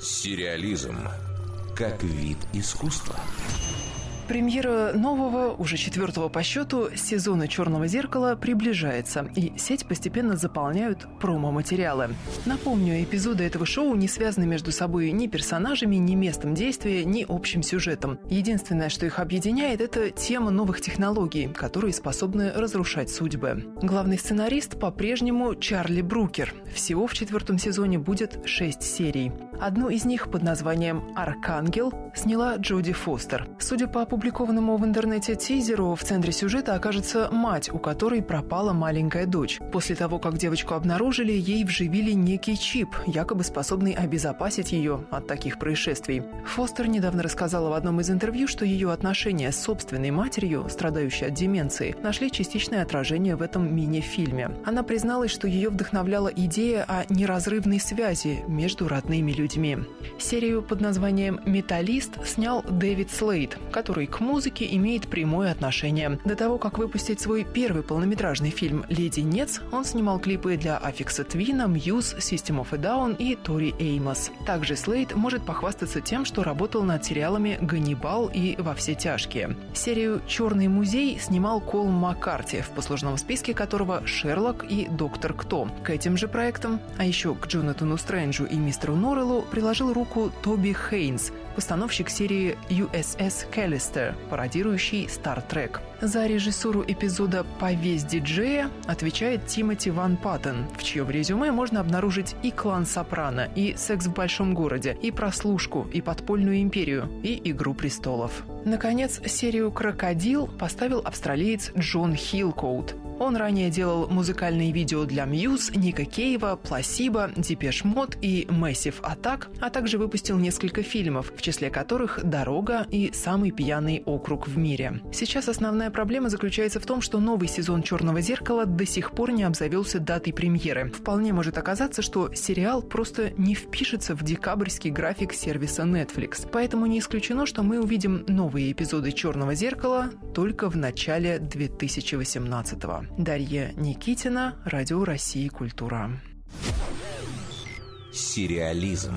Сериализм как вид искусства. Премьера нового, уже четвертого по счету, сезона «Черного зеркала» приближается, и сеть постепенно заполняют промо-материалы. Напомню, эпизоды этого шоу не связаны между собой ни персонажами, ни местом действия, ни общим сюжетом. Единственное, что их объединяет, это тема новых технологий, которые способны разрушать судьбы. Главный сценарист по-прежнему Чарли Брукер. Всего в четвертом сезоне будет шесть серий. Одну из них под названием «Аркангел» сняла Джоди Фостер. Судя по опубликованному в интернете тизеру, в центре сюжета окажется мать, у которой пропала маленькая дочь. После того, как девочку обнаружили, ей вживили некий чип, якобы способный обезопасить ее от таких происшествий. Фостер недавно рассказала в одном из интервью, что ее отношения с собственной матерью, страдающей от деменции, нашли частичное отражение в этом мини-фильме. Она призналась, что ее вдохновляла идея о неразрывной связи между родными людьми. Серию под названием «Металлист» снял Дэвид Слейд, который который к музыке имеет прямое отношение. До того, как выпустить свой первый полнометражный фильм «Леди Нец», он снимал клипы для Аффикса Твина, Muse, System of a Down и Тори Эймос. Также Слейд может похвастаться тем, что работал над сериалами «Ганнибал» и «Во все тяжкие». Серию «Черный музей» снимал Кол Маккарти, в послужном списке которого «Шерлок» и «Доктор Кто». К этим же проектам, а еще к Джонатану Стрэнджу и мистеру Норреллу приложил руку Тоби Хейнс, постановщик серии USS Callister, пародирующий Star Trek. За режиссуру эпизода «Повесть диджея» отвечает Тимоти Ван Паттен, в чьем резюме можно обнаружить и «Клан Сопрано», и «Секс в большом городе», и «Прослушку», и «Подпольную империю», и «Игру престолов». Наконец, серию «Крокодил» поставил австралиец Джон Хилкоут – он ранее делал музыкальные видео для Muse, Ника Кейва, Placebo, Depeche Mode и Massive Attack, а также выпустил несколько фильмов, в числе которых «Дорога» и «Самый пьяный округ в мире». Сейчас основная проблема заключается в том, что новый сезон «Черного зеркала» до сих пор не обзавелся датой премьеры. Вполне может оказаться, что сериал просто не впишется в декабрьский график сервиса Netflix. Поэтому не исключено, что мы увидим новые эпизоды «Черного зеркала» только в начале 2018 года. Дарья Никитина, Радио России «Культура». Сериализм.